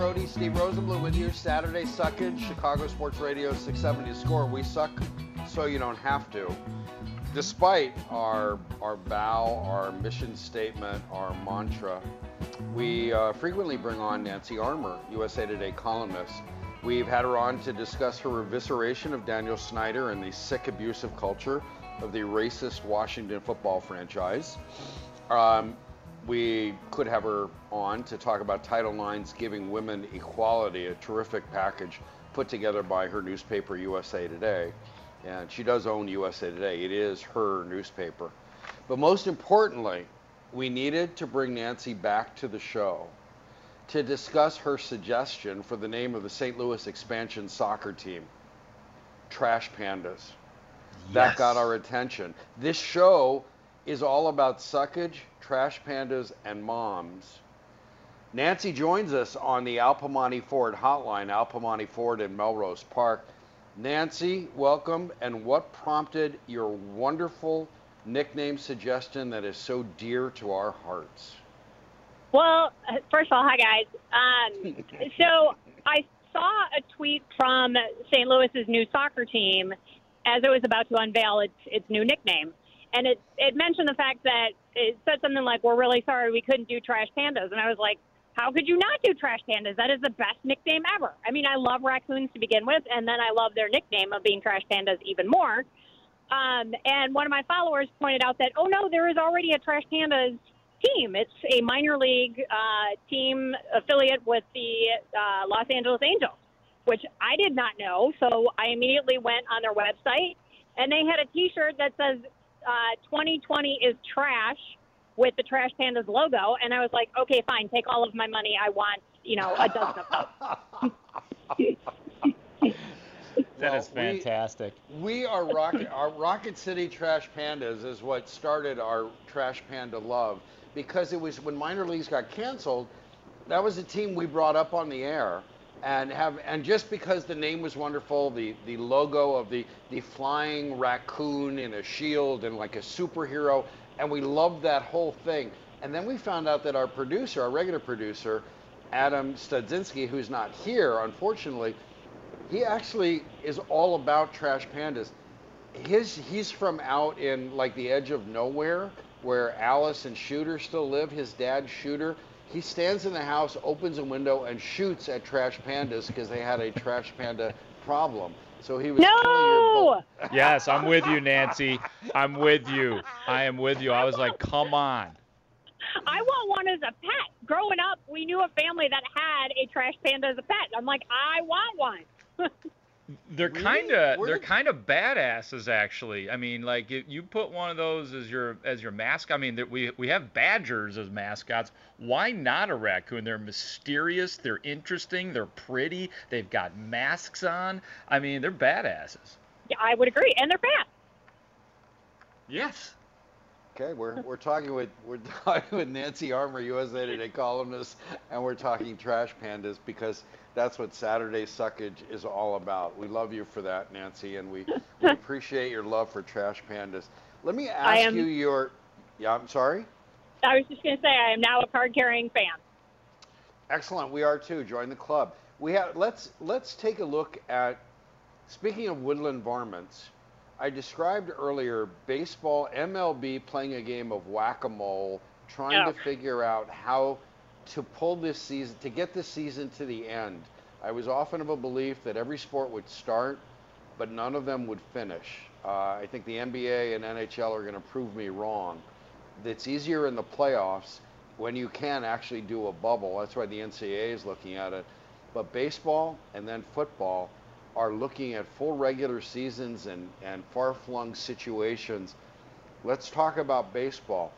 Mark Steve Rosenbloom with you. Saturday Suckage, Chicago Sports Radio 670 Score. We suck so you don't have to. Despite our our vow, our mission statement, our mantra, we uh, frequently bring on Nancy Armour, USA Today columnist. We've had her on to discuss her evisceration of Daniel Snyder and the sick, abusive culture of the racist Washington football franchise. Um, we could have her on to talk about Title IX's Giving Women Equality, a terrific package put together by her newspaper, USA Today. And she does own USA Today, it is her newspaper. But most importantly, we needed to bring Nancy back to the show to discuss her suggestion for the name of the St. Louis expansion soccer team Trash Pandas. Yes. That got our attention. This show is all about suckage, trash pandas, and moms. Nancy joins us on the Al Piemonte Ford hotline, Al Piemonte Ford in Melrose Park. Nancy, welcome. And what prompted your wonderful nickname suggestion that is so dear to our hearts? Well, uh, first of all, hi guys. Um, so I saw a tweet from St. Louis's new soccer team as it was about to unveil its its new nickname, and it it mentioned the fact that it said something like, "We're really sorry we couldn't do Trash Pandas," and I was like. How could you not do Trash Pandas? That is the best nickname ever. I mean, I love raccoons to begin with, and then I love their nickname of being Trash Pandas even more. Um, and one of my followers pointed out that, oh no, there is already a Trash Pandas team. It's a minor league uh, team affiliate with the uh, Los Angeles Angels, which I did not know. So I immediately went on their website, and they had a T-shirt that says uh, "2020 is trash" with the Trash Pandas logo, and I was like, okay, fine, take all of my money. I want, you know, a dozen of those. That is Well, we- fantastic. We are Rocket. our Rocket City Trash Pandas is what started our Trash Panda love because it was when minor leagues got canceled. That was a team we brought up on the air, and have and just because the name was wonderful, the the logo of the the flying raccoon in a shield and like a superhero, and we loved that whole thing. And then we found out that our producer, our regular producer, Adam Studzinski, who's not here unfortunately, he actually is all about trash pandas. His he's from out in like the edge of nowhere where Alice and Shooter still live. His dad Shooter. He stands in the house, opens a window, and shoots at trash pandas because they had a trash panda problem. So he was killing your No! Yes, I'm with you, Nancy. I'm with you. I am with you. I was like, come on. I want one as a pet. Growing up, we knew a family that had a trash panda as a pet. I'm like, I want one. They're Really? kind of Where they're did- kind of badasses actually. I mean, like if you put one of those as your as your mascot. I mean, that we we have badgers as mascots. Why not a raccoon? They're mysterious. They're interesting. They're pretty. They've got masks on. I mean, they're badasses. yeah, I would agree, and they're fast. Yes. Okay, we're, we're talking with we're talking with Nancy Armour, USA Today columnist, and we're talking trash pandas because that's what Saturday Suckage is all about. We love you for that, Nancy, and we, we appreciate your love for trash pandas. Let me ask am- you your yeah, I'm sorry. I was just going to say, I am now a card-carrying fan. Excellent. We are too. Join the club. We have let's let's take a look at Speaking of woodland varmints, I described earlier baseball, MLB playing a game of whack a mole, trying Oh. to figure out how to pull this season, to get this season to the end. I was often of a belief that every sport would start, but none of them would finish. Uh, I think the NBA and NHL are going to prove me wrong. It's easier in the playoffs when you can actually do a bubble. That's why the NCAA is looking at it. But baseball and then football are looking at full regular seasons and, and far flung situations. Let's talk about baseball.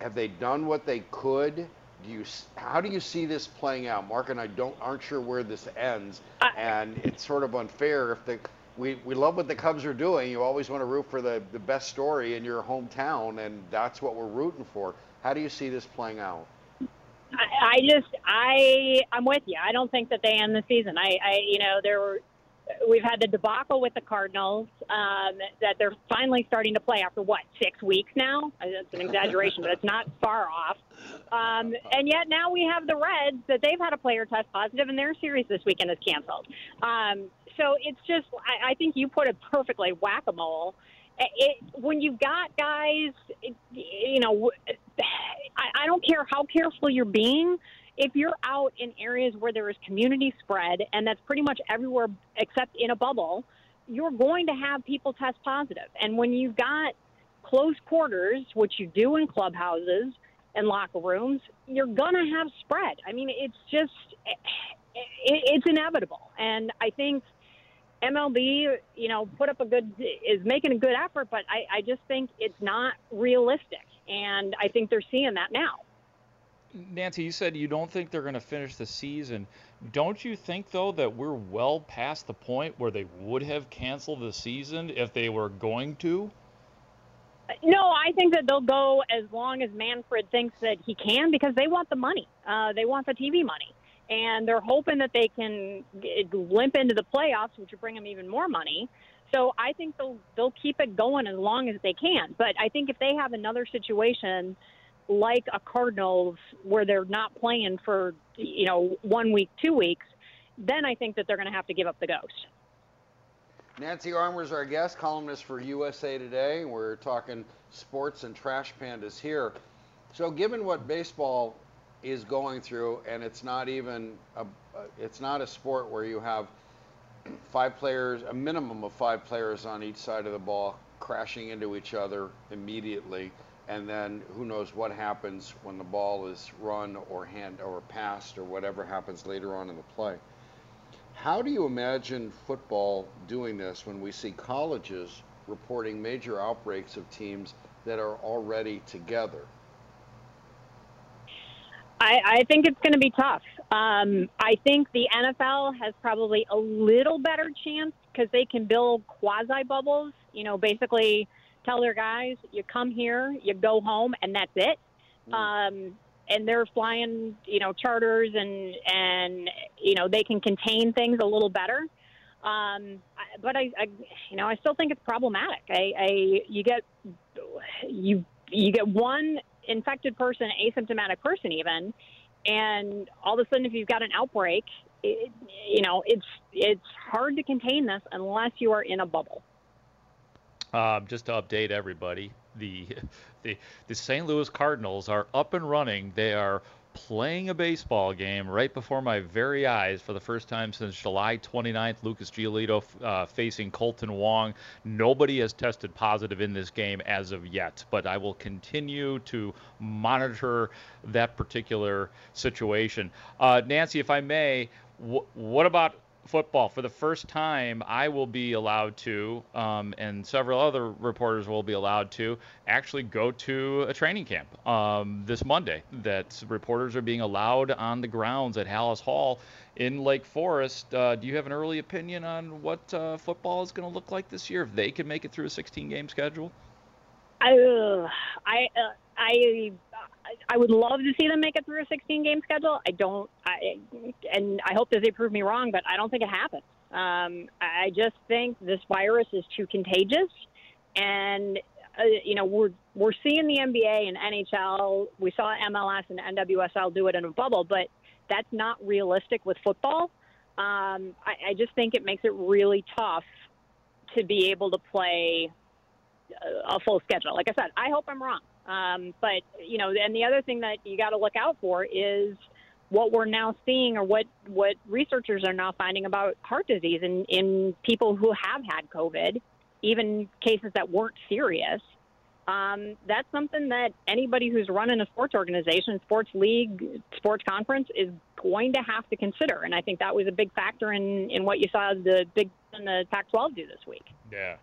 Have they done what they could? Do you, how do you see this playing out? Mark and I don't aren't sure where this ends, and it's sort of unfair if the we, we love what the Cubs are doing. You always want to root for the, the best story in your hometown, and that's what we're rooting for. How do you see this playing out? I, I just I I'm with you. I don't think that they end the season. I, I you know there were we've had the debacle with the Cardinals um, that they're finally starting to play after what six weeks now. Uh, That's an exaggeration, but it's not far off. Um, and yet now we have the Reds that they've had a player test positive, and their series this weekend is canceled. Um, so it's just I, I think you put it perfectly whack a mole. It, when you've got guys, it, you know, I, I don't care how careful you're being. If you're out in areas where there is community spread, and that's pretty much everywhere except in a bubble, you're going to have people test positive. And when you've got close quarters, which you do in clubhouses and locker rooms, you're going to have spread. I mean, it's just, it, it's inevitable. And I think MLB, you know, put up a good, is making a good effort, but I, I just think it's not realistic. And I think they're seeing that now. Nancy, you said you don't think they're going to finish the season. Don't you think, though, that we're well past the point where they would have canceled the season if they were going to? No, I think that they'll go as long as Manfred thinks that he can because they want the money. Uh, they want the TV money. And they're hoping that they can limp into the playoffs, which would bring them even more money. So I think they'll they'll keep it going as long as they can. But I think if they have another situation like a Cardinals where they're not playing for you know one week, two weeks, then I think that they're going to have to give up the ghost. Nancy Armour is our guest, columnist for USA Today. We're talking sports and trash pandas here. So, given what baseball is going through, and it's not even a, it's not a sport where you have five players, a minimum of five players on each side of the ball crashing into each other immediately, and then who knows what happens when the ball is run or hand or passed or whatever happens later on in the play. How do you imagine football doing this when we see colleges reporting major outbreaks of teams that are already together? I, I think it's going to be tough. Um, I think the NFL has probably a little better chance because they can build quasi bubbles. You know, basically tell their guys, you come here, you go home, and that's it. Um, and they're flying, you know, charters and and you know they can contain things a little better. Um, but I, I, you know, I still think it's problematic. I, I you get you you get one infected person, asymptomatic person, even, and all of a sudden, if you've got an outbreak, it, you know, it's it's hard to contain this unless you are in a bubble. Um, just to update everybody, the, the the St. Louis Cardinals are up and running. They are playing a baseball game right before my very eyes for the first time since July 29th. Lucas Giolito uh, facing Kolten Wong. Nobody has tested positive in this game as of yet, but I will continue to monitor that particular situation. Uh, Nancy, if I may, wh- what about football. For the first time i will be allowed to um, and several other reporters will be allowed to actually go to a training camp um, this monday that reporters are being allowed on the grounds at Halas Hall in lake forest. Uh, do you have an early opinion on what uh, football is going to look like this year if they can make it through a 16 game schedule? I, uh, I, uh, I, I would love to see them make it through a 16 game schedule. I don't, I, and I hope that they prove me wrong, but I don't think it happens. Um, I just think this virus is too contagious, and uh, you know we're we're seeing the NBA and NHL. We saw MLS and NWSL do it in a bubble, but that's not realistic with football. Um, I, I just think it makes it really tough to be able to play a full schedule. Like I said, I hope I'm wrong. Um, but you know, and the other thing that you got to look out for is what we're now seeing, or what what researchers are now finding about heart disease in in people who have had COVID, even cases that weren't serious. Um, that's something that anybody who's running a sports organization, sports league, sports conference is going to have to consider. And I think that was a big factor in, in what you saw the Big and the Pac-12 do this week. Yeah.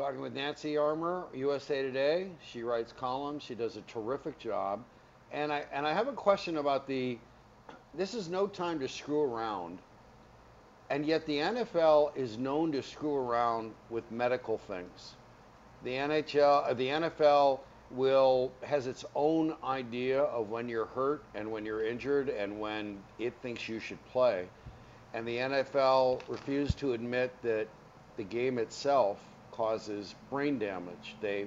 Talking with Nancy Armour, USA Today. She writes columns. She does a terrific job. And I and I have a question about the. This is no time to screw around. And yet the NFL is known to screw around with medical things. The NHL, uh, the NFL will has its own idea of when you're hurt and when you're injured and when it thinks you should play. And the NFL refused to admit that the game itself causes brain damage. They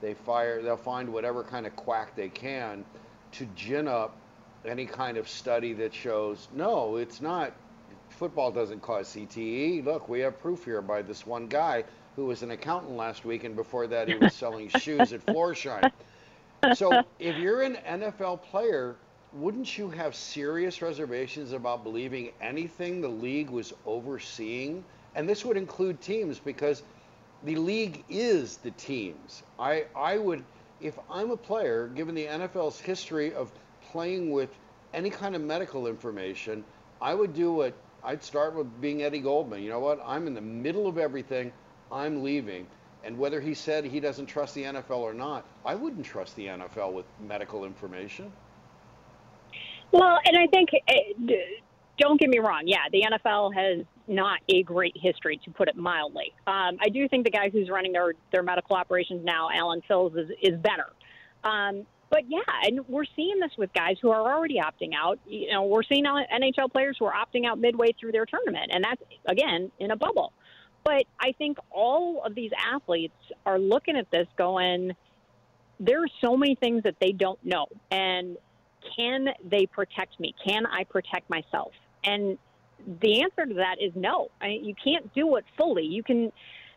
they fire they'll find whatever kind of quack they can to gin up any kind of study that shows no, it's not football doesn't cause CTE. Look, we have proof here by this one guy who was an accountant last week and before that he was selling shoes at Florsheim. So, if you're an NFL player, wouldn't you have serious reservations about believing anything the league was overseeing? And this would include teams because the league is the teams. I, I would, if I'm a player, given the NFL's history of playing with any kind of medical information, I would do what I'd start with being Eddie Goldman. You know what? I'm in the middle of everything. I'm leaving. And whether he said he doesn't trust the NFL or not, I wouldn't trust the NFL with medical information. Well, and I think, eh, don't get me wrong. Yeah, the NFL has not a great history, to put it mildly. Um, I do think the guy who's running their, their medical operations now, Allen Sills, is, is better. Um, but yeah, and we're seeing this with guys who are already opting out. You know, we're seeing NHL players who are opting out midway through their tournament, and that's again in a bubble. But I think all of these athletes are looking at this going, there are so many things that they don't know, and can they protect me? Can I protect myself? And the answer to that is no. I you can't do it fully. You can.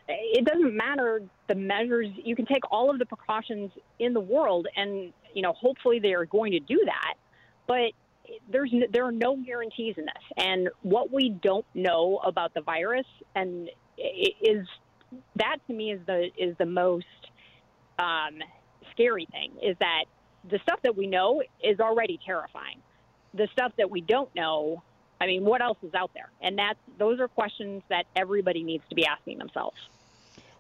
It doesn't matter the measures. You can take all of the precautions in the world, and you know, hopefully they are going to do that. But there's there are no guarantees in this, and what we don't know about the virus and is that to me is the is the most um, scary thing is that the stuff that we know is already terrifying. The stuff that we don't know I mean, what else is out there? And that's those are questions that everybody needs to be asking themselves.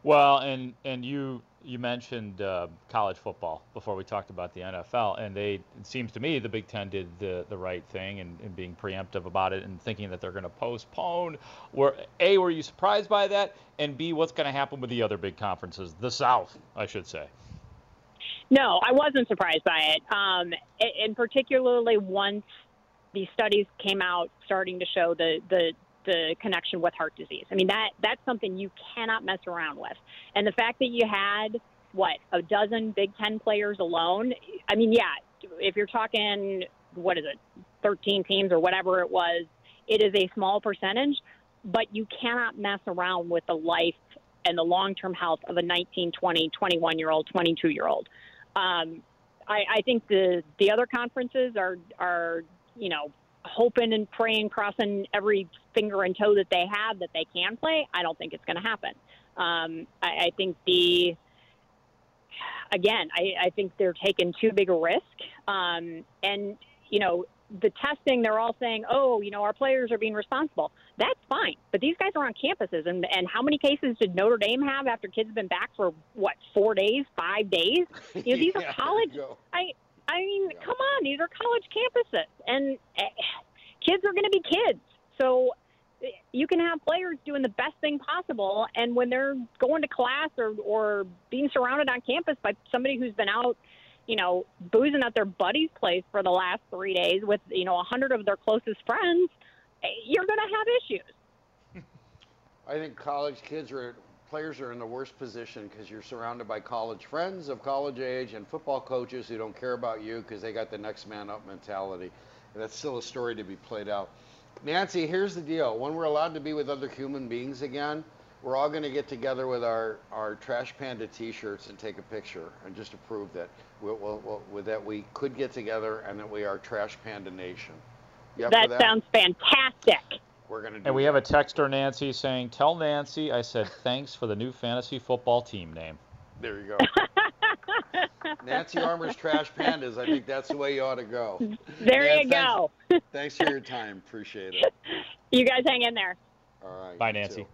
Well, and and you you mentioned uh, college football before we talked about the NFL, and they it seems to me the Big Ten did the the right thing and, and being preemptive about it and thinking that they're going to postpone. Were a were you surprised by that, and b what's going to happen with the other big conferences, the South, I should say. No, I wasn't surprised by it, um, and particularly once these studies came out starting to show the the the connection with heart disease. I mean that that's something you cannot mess around with. And the fact that you had what a dozen Big Ten players alone. I mean, yeah, if you're talking what is it, 13 teams or whatever it was, it is a small percentage, but you cannot mess around with the life and the long-term health of a 19, 20, 21 year old, 22 year old. Um, I, I think the the other conferences are are you know, hoping and praying, crossing every finger and toe that they have that they can play, I don't think it's going to happen. Um, I, I think the again, I, I think they're taking too big a risk. Um, and you know, the testing, they're all saying, oh, you know, our players are being responsible. That's fine. But these guys are on campuses. And, and how many cases did Notre Dame have after kids have been back for, what, four days, five days? You know, these yeah, are college. I, I mean, yeah. come on, these are college campuses, and uh, kids are going to be kids. So eh, you can have players doing the best thing possible, and when they're going to class or or being surrounded on campus by somebody who's been out, you know, boozing at their buddy's place for the last three days with you know a hundred of their closest friends, eh, you're going to have issues. I think college kids are players are in the worst position because you're surrounded by college friends of college age and football coaches who don't care about you because they got the next man up mentality. And that's still a story to be played out. Nancy, here's the deal. When we're allowed to be with other human beings again, we're all going to get together with our, our Trash Panda T-shirts and take a picture, and just to prove that we we'll, we'll, that we could get together and that we are Trash Panda Nation. that, that, sounds fantastic. We're gonna. and we that. have a texter, Nancy, saying, "Tell Nancy I said thanks for the new fantasy football team name." There you go. Nancy Armour's Trash Pandas. I think that's the way you ought to go. There yeah, you thanks, go. thanks for your time. Appreciate it. You guys hang in there. All right. Bye, Nancy. Too.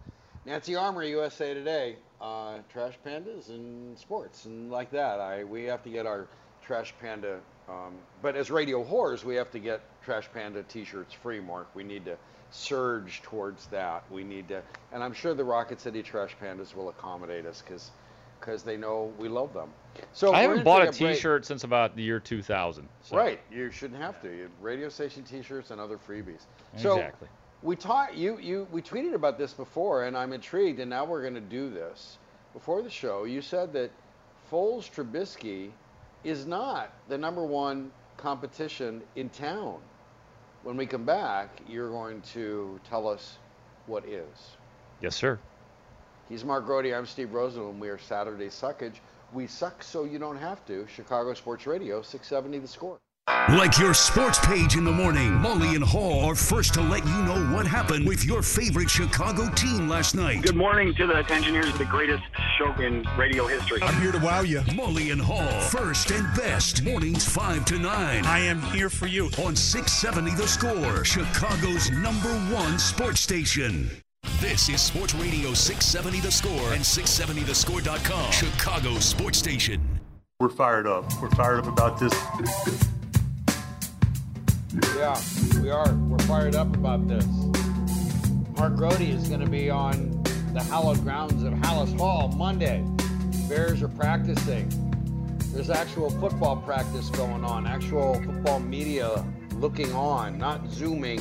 Nancy Armour, USA Today. Uh, trash pandas and sports and like that. I we have to get our trash panda. Um, but as radio whores, we have to get trash panda T-shirts free. Mark, we need to surge towards that. We need to, and I'm sure the Rocket City Trash Pandas will accommodate us because because they know we love them. So I haven't bought a T-shirt since about the year 2000. So. Right, you shouldn't have to. You radio station T-shirts and other freebies. Exactly. So we taught you you we tweeted about this before, and I'm intrigued. And now we're going to do this before the show. You said that Foles Trubisky is not the number one competition in town. When we come back, you're going to tell us what is. Yes, sir. He's Mark Grote. I'm Steve Rosenbloom. We are Saturday Suckage. We suck so you don't have to. Chicago Sports Radio, 670 The Score. Like your sports page in the morning, Mully and Hall are first to let you know what happened with your favorite Chicago team last night. Good morning to the engineers, the greatest show in radio history. I'm here to wow you. Mully and Hall, first and best, mornings 5 to 9. I am here for you. On 670 The Score, Chicago's number one sports station. This is Sports Radio 670 The Score and 670thescore.com, Chicago Sports Station. We're fired up. We're fired up about this. Yeah, we are. We're fired up about this. Mark Grote is going to be on the hallowed grounds of Halas Hall Monday. Bears are practicing. There's actual football practice going on, actual football media looking on, not zooming,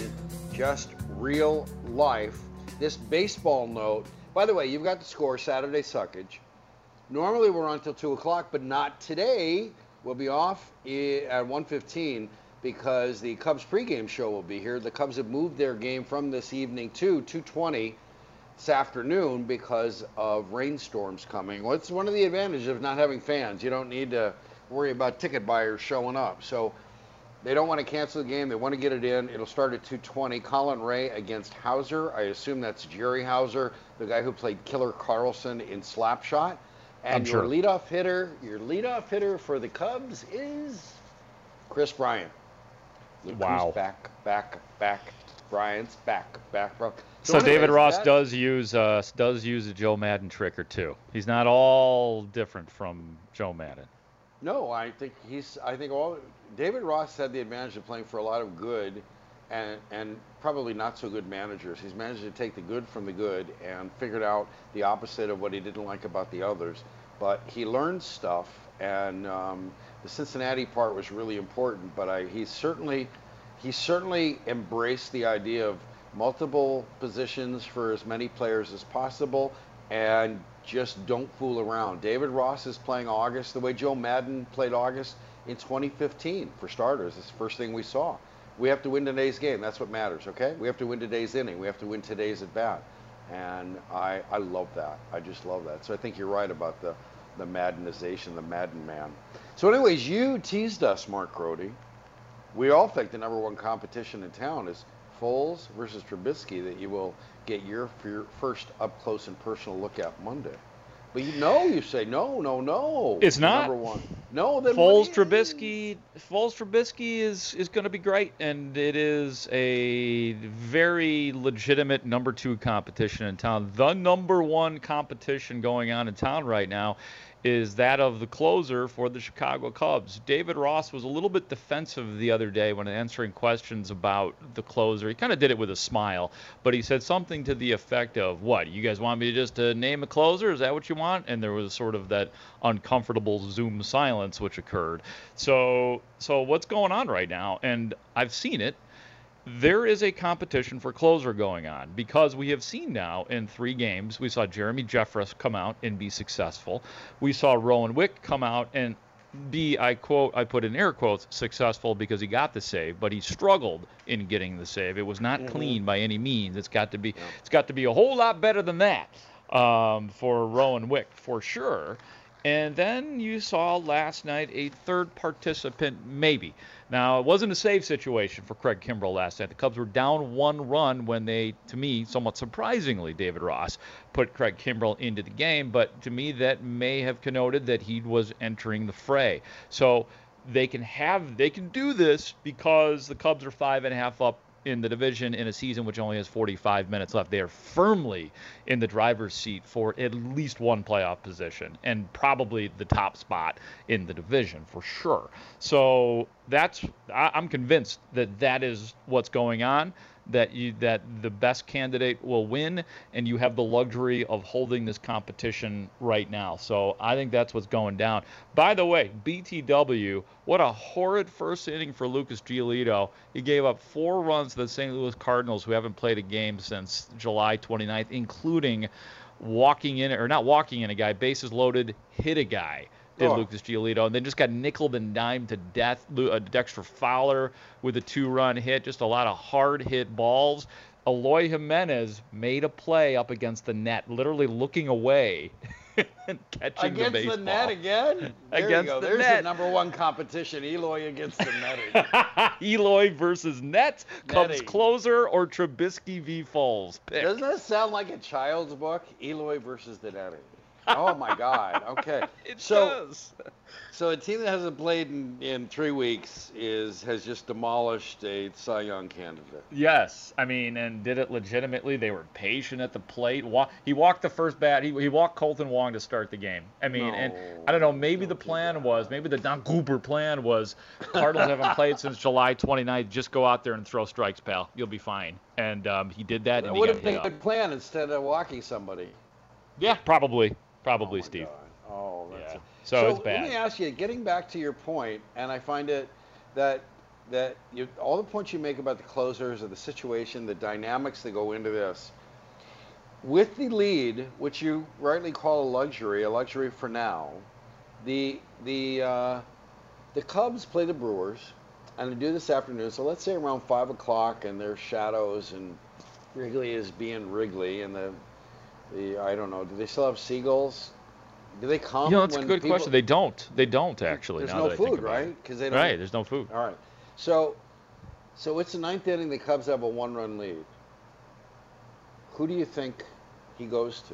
just real life. This baseball note, by the way, you've got the score Saturday Suckage. Normally we're on until 2 o'clock, but not today. We'll be off eh, at 1:15 because the Cubs pregame show will be here. The Cubs have moved their game from this evening to 2:20 this afternoon because of rainstorms coming. Well, it's one of the advantages of not having fans. You don't need to worry about ticket buyers showing up. So they don't want to cancel the game. They want to get it in. It'll start at 2:20. Colin Rea against Houser. I assume that's Jerry Houser, the guy who played Killer Carlson in Slapshot. And I'm your sure. leadoff hitter, your leadoff hitter for the Cubs is Kris Bryant. Wow. back, back, back. Bryant's back, back, bro. So David anyways, Ross that- does use uh, does use a Joe Maddon trick or two. He's not all different from Joe Maddon. No, I think he's. I think all David Ross had the advantage of playing for a lot of good, and and probably not so good managers. He's managed to take the good from the good and figured out the opposite of what he didn't like about the others. But he learned stuff, and um, the Cincinnati part was really important. But I, he certainly, he certainly embraced the idea of multiple positions for as many players as possible, and just don't fool around. David Ross is playing August the way Joe Maddon played August in 2015 for starters. It's the first thing we saw. We have to win today's game. That's what matters, okay? We have to win today's inning. We have to win today's at bat. And I, I love that. I just love that. So I think you're right about the, the Maddonization, the Madden man. So, anyways, you teased us, Mark Grote. We all think the number one competition in town is Foles versus Trubisky that you will get your, your first up close and personal look at Monday. But you know, you say no, no, no. It's not. number one. No, then Foles? Trubisky Foles Trubisky is is going to be great, and it is a very legitimate number two competition in town. The number one competition going on in town right now is that of the closer for the Chicago Cubs. David Ross was a little bit defensive the other day when answering questions about the closer. He kind of did it with a smile, but he said something to the effect of, "What? You guys want me to just uh, name a closer? Is that what you want?" And there was sort of that uncomfortable Zoom silence which occurred. So, so what's going on right now? And I've seen it there is a competition for closer going on because we have seen now in three games we saw Jeremy Jeffress come out and be successful. We saw Rowan Wick come out and be I quote I put in air quotes successful because he got the save, but he struggled in getting the save. It was not clean by any means. It's got to be it's got to be a whole lot better than that. um, for Rowan Wick for sure. And then you saw last night a third participant, maybe. Now, it wasn't a save situation for Craig Kimbrel last night. The Cubs were down one run when they, to me, somewhat surprisingly, David Ross put Craig Kimbrel into the game. But to me, that may have connoted that he was entering the fray. So they can have, they can do this because the Cubs are five and a half up in the division in a season which only has 45 minutes left. They are firmly in the driver's seat for at least one playoff position and probably the top spot in the division for sure. So that's I, I'm convinced that that is what's going on that you that the best candidate will win and you have the luxury of holding this competition right now. So I think that's what's going down. By the way, BTW, what a horrid first inning for Lucas Giolito. He gave up four runs to the St. Louis Cardinals who haven't played a game since July 29th, including walking in or not walking in a guy, bases loaded, hit a guy did oh. Lucas Giolito, and then just got nickel and dime to death. Uh, Dexter Fowler with a two-run hit, just a lot of hard hit balls. Eloy Jimenez made a play up against the net, literally looking away and catching against the baseball. the net again. There against you go. The There's net. the number one competition: Eloy against the net. Eloy versus net, Cubs closer, or Trubisky v. Foles. Pick. Doesn't that sound like a child's book? Eloy versus the netting. Oh my God. Okay. It so, does. So a team that hasn't played in, in three weeks is has just demolished a Cy Young candidate. Yes, I mean, and did it legitimately. They were patient at the plate. Wa- He walked the first bat. He, he walked Kolten Wong to start the game. I mean, and I don't know. Maybe the plan was, maybe the Don Cooper plan was, Cardinals haven't played since July 29th. Just go out there and throw strikes, pal. You'll be fine. And um, he did that, That and he would got have been a good plan instead of walking somebody. Yeah, probably, probably, my Steve. God. Oh, that's Yeah. a- So, it's Let me ask you, getting back to your point, and I find it that that you, all the points you make about the closers of the situation, the dynamics that go into this, with the lead, which you rightly call a luxury, a luxury for now, the the uh, the Cubs play the Brewers, and they do this afternoon. So let's say around five o'clock, and there's shadows, and Wrigley is being Wrigley, and the the I don't know. Do they still have seagulls? Do they come? You know, that's a good people- question. They don't. They don't actually. There's no that I think food, right? 'Cause they don't- Right. There's no food. All right. So, so it's the ninth inning. The Cubs have a one-run lead. Who do you think he goes to?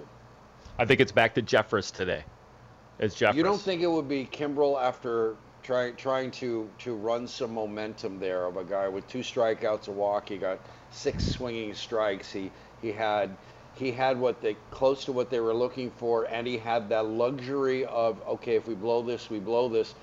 I think it's back to Jeffress today. It's Jeffress. You don't think it would be Kimbrel after trying trying to to run some momentum there of a guy with two strikeouts, a walk. He got six swinging strikes. He he had he had what they close to what they were looking for, and he had that luxury of okay, if we blow this, we blow this.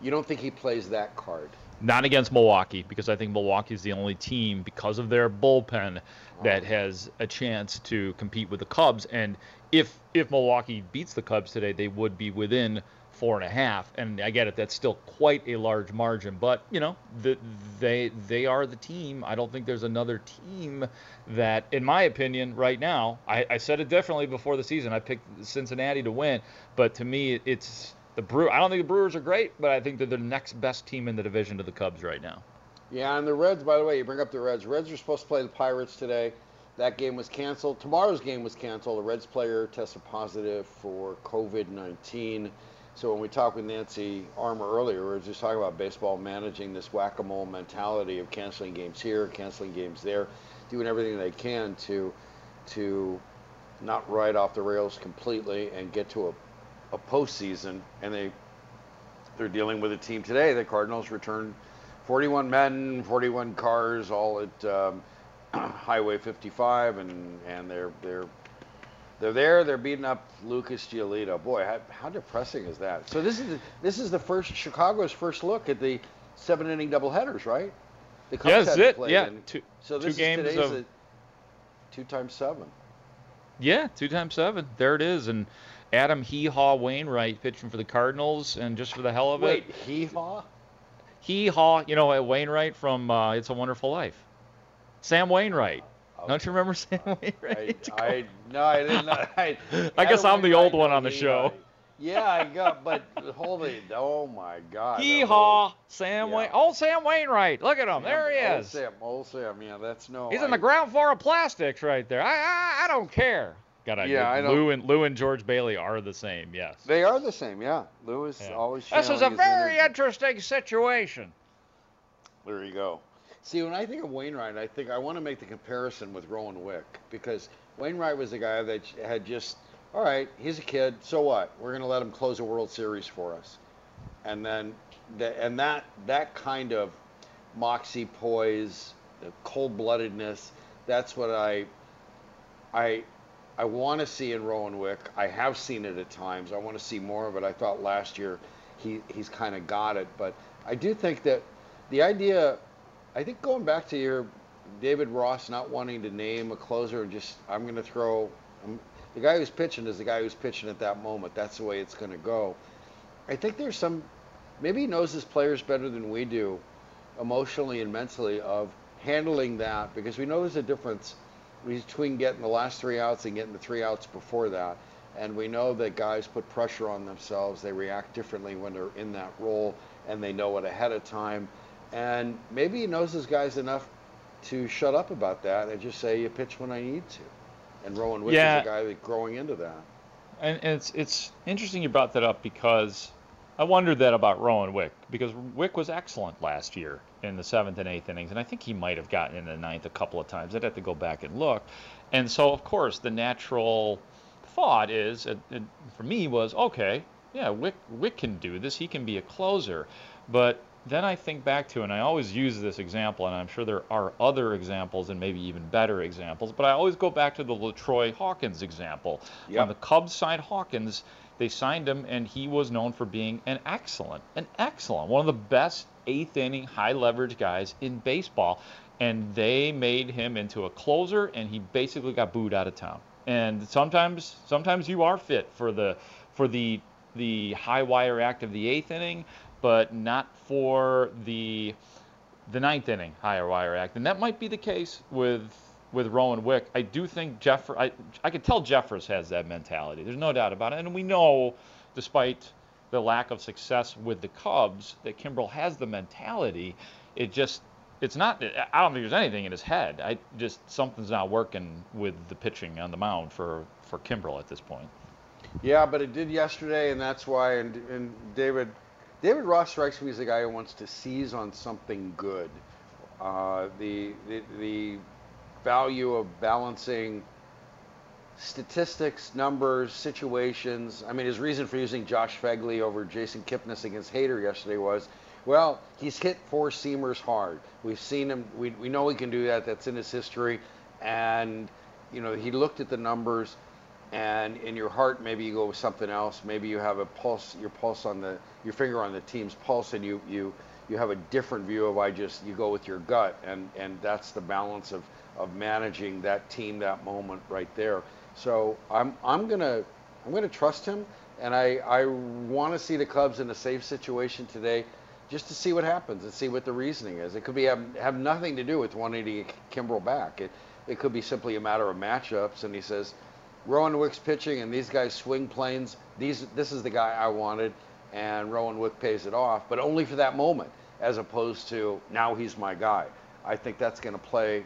You don't think he plays that card? Not against Milwaukee, because I think Milwaukee is the only team, because of their bullpen, that Oh. has a chance to compete with the Cubs. And if if Milwaukee beats the Cubs today, they would be within four and a half. And I get it, that's still quite a large margin. But you know, the, they they are the team. I don't think there's another team that, in my opinion, right now, I, I said it differently before the season. I picked Cincinnati to win, but to me, it's the Brew. I don't think the Brewers are great, but I think they're the next best team in the division to the Cubs right now. Yeah, and the Reds, by the way, you bring up the Reds. Reds are supposed to play the Pirates today. That game was canceled. Tomorrow's game was canceled. The Reds player tested positive for COVID 19. So when we talked with Nancy Armour earlier, we were just talking about baseball managing this whack a mole mentality of canceling games here, canceling games there, doing everything they can to to not ride off the rails completely and get to a, a postseason. And they they're dealing with a team today. The Cardinals returned 41 men, 41 cars, all at um, Highway 55, and and they're they're they're there. They're beating up Lucas Giolito. Boy, how, how depressing is that? So this is the, this is the first Chicago's first look at the seven inning doubleheaders, right? The Cubs Yeah, that's it. Yeah, two- so two this games is of- two times seven. Yeah, two times seven. There it is. And Adam Hee Haw Wainwright pitching for the Cardinals, and just for the hell of Wait, it, hee haw. Hee Haw, you know, Wainwright from uh, It's a Wonderful Life. Sam Wainwright. Don't you remember Sam Wainwright? I, I no, I didn't. I, I guess I'm the old one on the he- show. Yeah, I got, but holy, oh my God. Hee haw, Sam Yeah. Wain. Oh, Sam Wainwright. Look at him. There he is. Old is. Sam, old Sam, yeah, that's no. He's I, in the ground floor of plastics right there. I, I I don't care. Got to Yeah, I know. Lou and Lou and George Bailey are the same. Yes. They are the same, yeah. Lewis Yeah. always. This is a very interesting situation. There you go. See, when I think of Wainwright, I think I want to make the comparison with Rowan Wick because Wainwright was a guy that had just, all right, he's a kid, so what? We're going to let him close a World Series for us, and then, the, and that that kind of moxie, poise, the cold-bloodedness, that's what I, I, I want to see in Rowan Wick. I have seen it at times. I want to see more of it. I thought last year he he's kind of got it, but I do think that the idea, I think going back to your David Ross not wanting to name a closer and just I'm going to throw um, the guy who's pitching is the guy who's pitching at that moment. That's the way it's going to go. I think there's some maybe he knows his players better than we do emotionally and mentally of handling that because we know there's a difference between getting the last three outs and getting the three outs before that. And we know that guys put pressure on themselves. They react differently when they're in that role and they know it ahead of time. And maybe he knows his guys enough to shut up about that and just say, you pitch when I need to. And Rowan Wick Yeah. is a guy that's growing into that. And and it's it's interesting you brought that up because I wondered that about Rowan Wick because Wick was excellent last year in the seventh and eighth innings, and I think he might have gotten in the ninth a couple of times. I'd have to go back and look. And so, of course, the natural thought is, and, and for me, was okay, yeah, Wick Wick can do this. He can be a closer. But then I think back to, and I always use this example, and I'm sure there are other examples and maybe even better examples, but I always go back to the LaTroy Hawkins example. Yep. On the Cubs signed Hawkins, they signed him, and he was known for being an excellent, an excellent, one of the best eighth inning, high leverage guys in baseball. And they made him into a closer, and he basically got booed out of town. And sometimes, sometimes you are fit for the, for the, the high wire act of the eighth inning, but not for the, the ninth inning higher wire act. And that might be the case with with Rowan Wick. I do think Jeff I I could tell Jeffress has that mentality. There's no doubt about it. And we know despite the lack of success with the Cubs that Kimbrel has the mentality. It just it's not I don't think there's anything in his head. I just something's not working with the pitching on the mound for for Kimbrel at this point. Yeah, but it did yesterday, and that's why. And, and David, David Ross strikes me as a guy who wants to seize on something good. Uh, the, the the value of balancing statistics, numbers, situations. I mean, his reason for using Josh Phegley over Jason Kipnis against Hader yesterday was, well, he's hit four seamers hard. We've seen him. We we know he can do that. That's in his history, and you know he looked at the numbers and in your heart maybe you go with something else. Maybe you have a pulse your pulse on the your finger on the team's pulse and you you you have a different view of i just you go with your gut. And and that's the balance of of managing that team that moment right there. So i'm i'm gonna i'm gonna trust him and i i want to see the cubs in a safe situation today just to see what happens and see what the reasoning is. It could be have, have nothing to do with wanting to get Kimbrel back. It it could be simply a matter of matchups and he says Rowan Wick's pitching and these guys swing planes. These this is the guy I wanted, and Rowan Wick pays it off, but only for that moment, as opposed to now he's my guy. I think that's going to play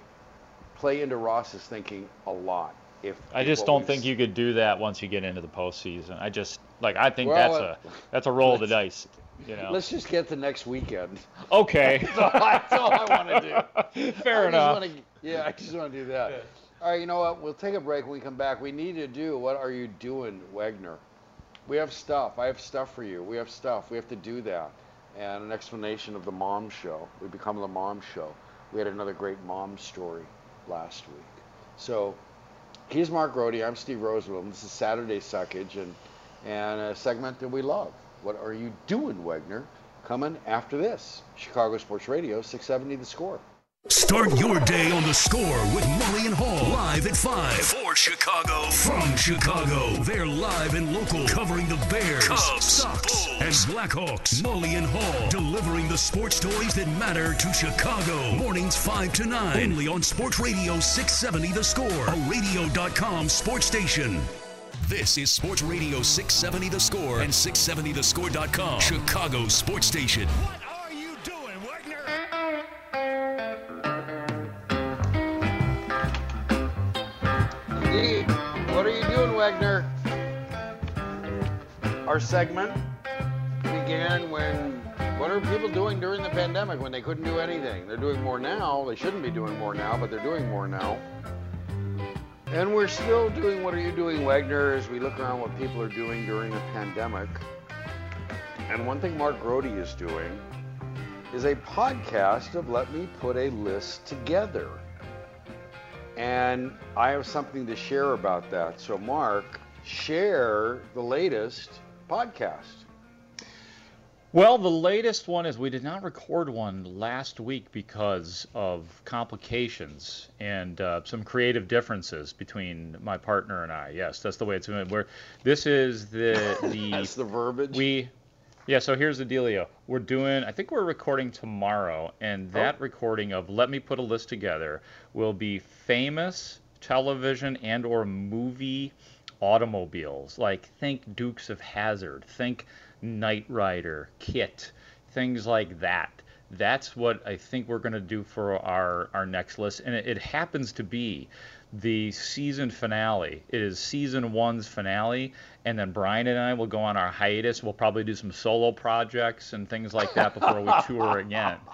play into Ross's thinking a lot. If I just don't think you could do that once you get into the postseason. I just like I think Well, that's uh, a that's a roll of the dice. You know. Let's just get to next weekend. Okay. that's, all, that's all I want to do. Fair I just enough. wanna- yeah, I just want to do that. All right, you know what? We'll take a break when we come back. We need to do what are you doing, Wagner? We have stuff. I have stuff for you. We have stuff. We have to do that. And an explanation of the mom show. We become the mom show. We had another great mom story last week. So he's Mark Rohde. I'm Steve and This is Saturday Suckage and, and a segment that we love. What are you doing, Wagner? Coming after this. Chicago Sports Radio, 670 The Score. Start your day on the score with Mully and Hall live at 5 for Chicago. From Chicago, they're live and local covering the Bears, Cubs, Sox, and Blackhawks. Mully and Hall delivering the sports stories that matter to Chicago. Mornings 5 to 9. Only on Sports Radio 670 The Score, a radio.com sports station. This is Sports Radio 670 The Score and 670thescore.com, Chicago sports station. Wagner, Our segment began when what are people doing during the pandemic when they couldn't do anything? They're doing more now. They shouldn't be doing more now, but they're doing more now. And we're still doing what are you doing, Wagner, as we look around what people are doing during the pandemic. And one thing Mark Grote is doing is a podcast of Let Me Put a List Together. And I have something to share about that. So, Mark, share the latest podcast. Well, the latest one is we did not record one last week because of complications and uh, some creative differences between my partner and I. Yes, that's the way it's going. Where this is the the that's the verbiage. We yeah. So here's the dealio. We're doing. I think we're recording tomorrow, and oh. that oh. recording of Let Me Put a List Together will be famous television and or movie automobiles. Like think Dukes of Hazzard, Think Knight Rider, KITT, things like that. That's what I think we're going to do for our, our next list. And it, it happens to be the season finale. It is season one's finale, and then Brian and I will go on our hiatus. We'll probably do some solo projects and things like that before we tour again.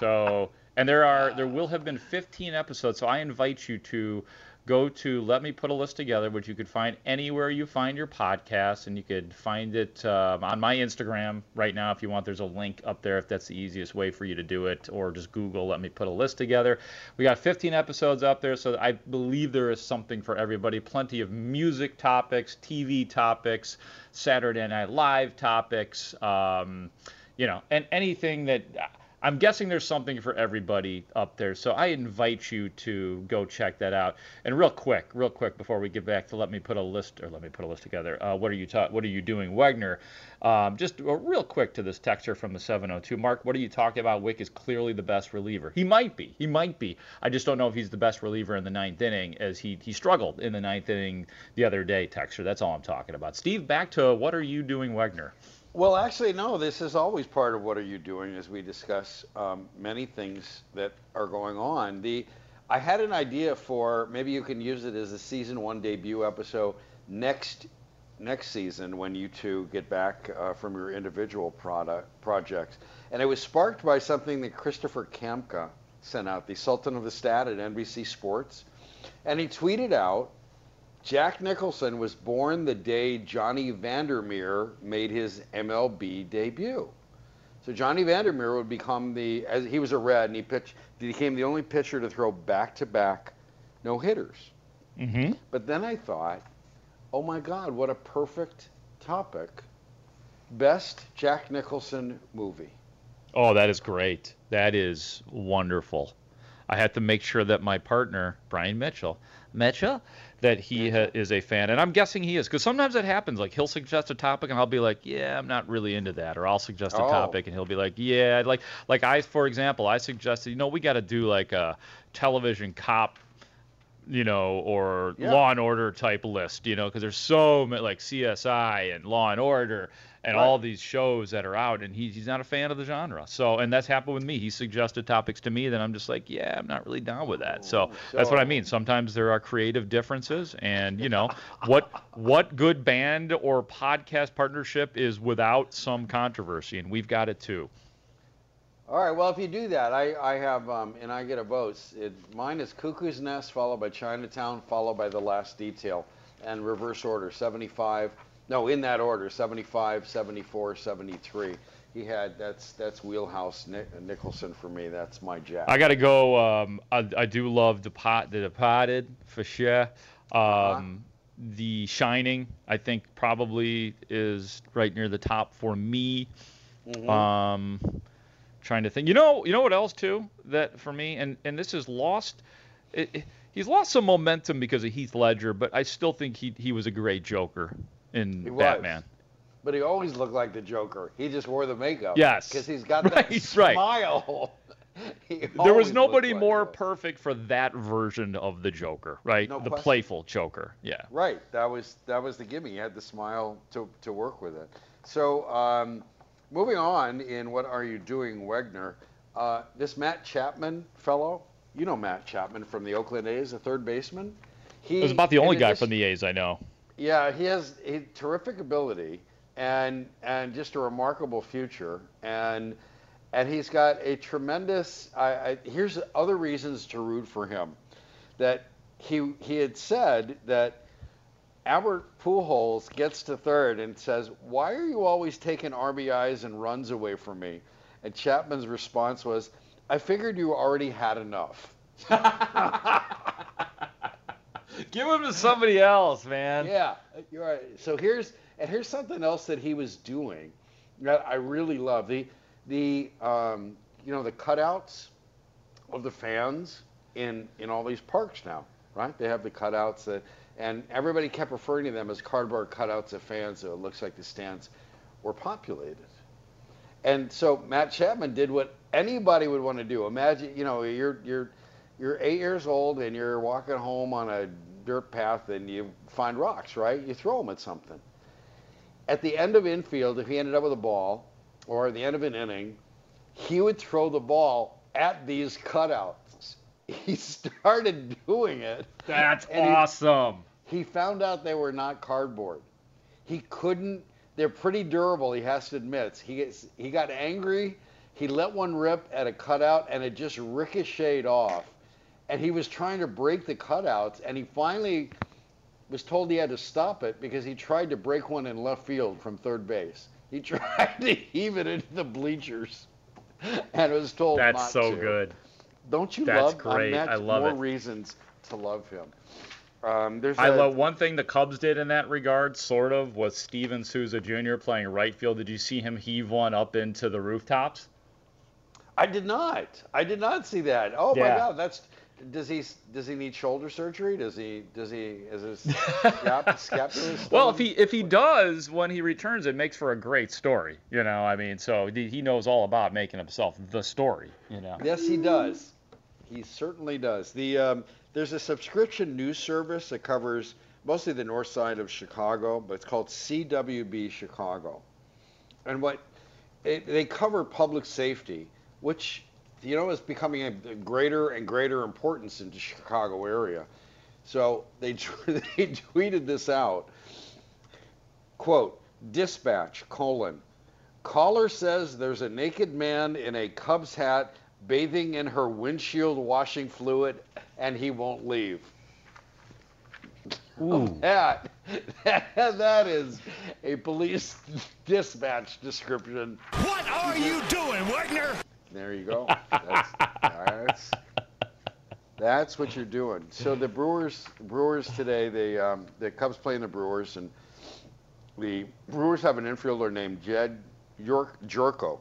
So, and there are there will have been 15 episodes. So I invite you to go to Let Me Put a List Together, which you could find anywhere you find your podcast, and you could find it uh, on my Instagram right now if you want. There's a link up there if that's the easiest way for you to do it, or just Google Let Me Put a List Together. We got 15 episodes up there, so I believe there is something for everybody. Plenty of music topics, TV topics, Saturday Night Live topics, um, you know, and anything that I'm guessing there's something for everybody up there. So I invite you to go check that out. And real quick, real quick before we get back to let me put a list or let me put a list together. Uh, what are you ta- What are you doing, Wagner? Um, just real quick to this texture from the 702. Mark, what are you talking about? Wick is clearly the best reliever. He might be. He might be. I just don't know if he's the best reliever in the ninth inning, as he he struggled in the ninth inning the other day. Texture. That's all I'm talking about. Steve, back to what are you doing, Wagner? Well, actually, no. This is always part of what are you doing as we discuss um, many things that are going on. The I had an idea for maybe you can use it as a season one debut episode next next season when you two get back uh, from your individual product projects. And it was sparked by something that Christopher Kamka sent out, the Sultan of the Stat at NBC Sports, and he tweeted out Jack Nicholson was born the day Johnny Vander Meer made his MLB debut. So Johnny Vander Meer would become the, as he was a red, and he pitched, he became the only pitcher to throw back-to-back no hitters. Mm-hmm. But then I thought, oh my God, what a perfect topic! Best Jack Nicholson movie. Oh, that is great. That is wonderful. I had to make sure that my partner Brian Mitchell, Mitchell, that he ha- is a fan, and I'm guessing he is, because sometimes it happens. Like he'll suggest a topic, and I'll be like, "Yeah, I'm not really into that," or I'll suggest a oh. topic, and he'll be like, "Yeah, like like I, for example, I suggested, you know, we got to do like a television cop." You know, or yeah. Law and Order type list, you know, because there's so many like CSI and Law and Order and right. all these shows that are out, and he, he's not a fan of the genre. So, and that's happened with me. He suggested topics to me that I'm just like, yeah, I'm not really down with that. So, so that's what I mean. Sometimes there are creative differences, and you know, what what good band or podcast partnership is without some controversy, and we've got it too. All right. Well, if you do that, I, I have, um, and I get a vote. It, mine is Cuckoo's Nest, followed by Chinatown, followed by The Last Detail, and reverse order 75, no, in that order, 75, 74, 73. He had that's that's wheelhouse Nick, Nicholson for me. That's my jack. I got to go. Um, I, I do love the pot, the Departed for sure. Um, uh-huh. The Shining, I think probably is right near the top for me. Mm-hmm. Um, trying to think. You know, you know what else too that for me, and and this is lost. It, it, he's lost some momentum because of Heath Ledger, but I still think he he was a great Joker in he Batman. Was. But he always looked like the Joker. He just wore the makeup. Yes. Because he's got that right, smile. Right. there was nobody like more perfect for that version of the Joker, right? No the question. playful Joker. Yeah. Right. That was that was the gimme. He had the smile to to work with it. So um, moving on in what are you doing, Wegner? Uh, this Matt Chapman fellow, you know Matt Chapman from the Oakland A's, the third baseman. He was about the only guy from the A's I know. Yeah, he has a terrific ability and and just a remarkable future. And and he's got a tremendous. I, I, here's other reasons to root for him. That he he had said that Albert Pujols gets to third and says, "Why are you always taking RBIs and runs away from me?" And Chapman's response was, "I figured you already had enough." Give him to somebody else, man. Yeah, you're right. So here's and here's something else that he was doing that I really love. The the um, you know the cutouts of the fans in in all these parks now, right? They have the cutouts that, and everybody kept referring to them as cardboard cutouts of fans. So it looks like the stands were populated. And so Matt Chapman did what anybody would want to do. Imagine, you know, you're you're you're eight years old and you're walking home on a dirt path and you find rocks, right? You throw them at something. At the end of infield, if he ended up with a ball, or at the end of an inning, he would throw the ball at these cutouts. He started doing it. That's awesome. He, he found out they were not cardboard. He couldn't. They're pretty durable. He has to admit. He gets, he got angry. He let one rip at a cutout, and it just ricocheted off and he was trying to break the cutouts, and he finally was told he had to stop it because he tried to break one in left field from third base. He tried to heave it into the bleachers, and was told That's so to. good. Don't you That's love? great. I love more it. reasons to love him. Um, there's I a- love one thing the Cubs did in that regard, sort of, was Steven Souza Jr. playing right field. Did you see him heave one up into the rooftops? I did not. I did not see that. Oh my God, that's. Does he does he need shoulder surgery? Does he does he is his scap, scapula? Well, if he if he does when he returns, it makes for a great story. You know, I mean, so he he knows all about making himself the story. You know. Yes, he does. He certainly does. The um, there's a subscription news service that covers mostly the north side of Chicago, but it's called CWB Chicago. And what it, they cover public safety, which you know is becoming a greater and greater importance in the Chicago area. So they they tweeted this out. Quote, dispatch, colon, caller says there's a naked man in a Cubs hat bathing in her windshield washing fluid and he won't leave. Ooh. That, that, that is a police dispatch description. What are you doing, Wagner? There you go. That's, that's, that's what you're doing. So the Brewers, Brewers today, they, um, the Cubs playing the Brewers, and the Brewers have an infielder named Jedd York Gyorko.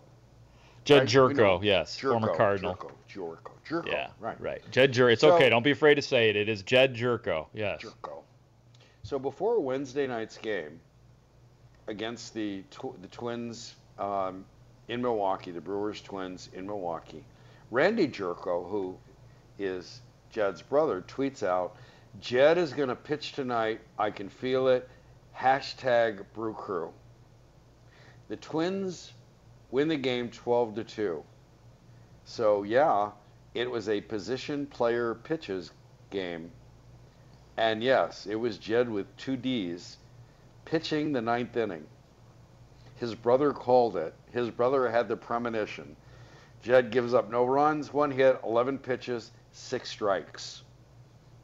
Jedd Right, Gyorko, yes, former Cardinal. Gyorko, Gyorko, Gyorko. Yeah, right. right. Jedd Jer. It's So- okay. Don't be afraid to say it. It is Jedd Gyorko. Yes. Gyorko. So before Wednesday night's game against the tw- the Twins um, in Milwaukee, the Brewers Twins in Milwaukee, Randy Gyorko, who is Jedd's brother, tweets out, "Jedd is going to pitch tonight. I can feel it. Hashtag Brew Crew." The Twins win the game 12 to two. So yeah, it was a position player pitches game. And yes, it was Jedd with two D's pitching the ninth inning. His brother called it. His brother had the premonition. Jedd gives up no runs, one hit, 11 pitches, six strikes.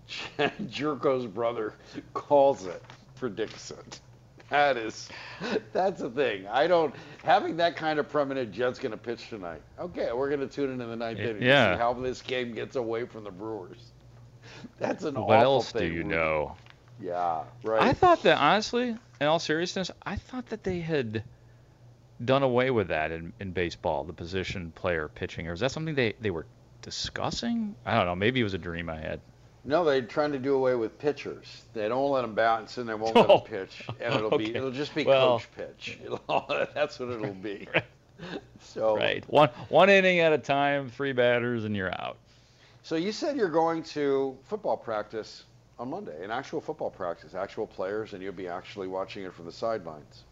Gyorko's brother calls it, predicts it. That is, that's the thing. I don't, having that kind of premonition, Jedd's going to pitch tonight. Okay, we're going to tune into the ninth inning yeah. see how this game gets away from the Brewers. That's an awful lot. What else do thing, you Rudy. know? Yeah, right. I thought that honestly, in all seriousness, I thought that they had done away with that in, in baseball, the position player pitching. Or is that something they, they were discussing? I don't know. Maybe it was a dream I had. No, they're trying to do away with pitchers. They don't let them bounce and they won't let Oh, them pitch, and it'll be it'll just be Well- coach pitch. That's what it'll be. So Right. One one inning at a time, three batters, and you're out. So you said you're going to football practice on Monday, an actual football practice, actual players, and you'll be actually watching it from the sidelines,